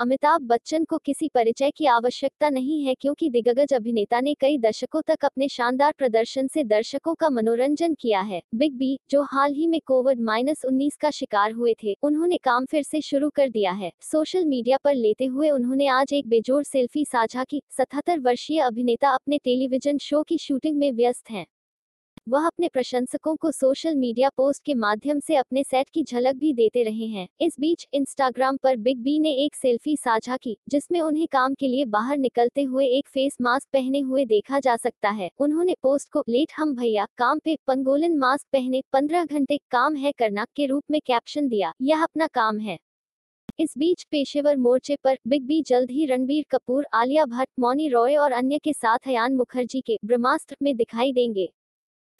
अमिताभ बच्चन को किसी परिचय की आवश्यकता नहीं है क्योंकि दिग्गज अभिनेता ने कई दशकों तक अपने शानदार प्रदर्शन से दर्शकों का मनोरंजन किया है। बिग बी, जो हाल ही में कोविड माइनस उन्नीस का शिकार हुए थे, उन्होंने काम फिर से शुरू कर दिया है। सोशल मीडिया पर लेते हुए उन्होंने आज एक बेजोड़ सेल्फी साझा की। सतहत्तर वर्षीय अभिनेता अपने टेलीविज़न शो की शूटिंग में व्यस्त हैं। वह अपने प्रशंसकों को सोशल मीडिया पोस्ट के माध्यम से अपने सेट की झलक भी देते रहे हैं। इस बीच इंस्टाग्राम पर बिग बी ने एक सेल्फी साझा की, जिसमें उन्हें काम के लिए बाहर निकलते हुए एक फेस मास्क पहने हुए देखा जा सकता है। उन्होंने पोस्ट को, लेट हम भैया, काम पे पंगोलन मास्क पहने पंद्रह घंटे काम है करना के रूप में कैप्शन दिया। यह अपना काम है। इस बीच पेशेवर मोर्चे पर बिग बी जल्द ही रणबीर कपूर, आलिया भट्ट, मौनी रॉय और अन्य के साथ अयान मुखर्जी के ब्रह्मास्त्र में दिखाई देंगे।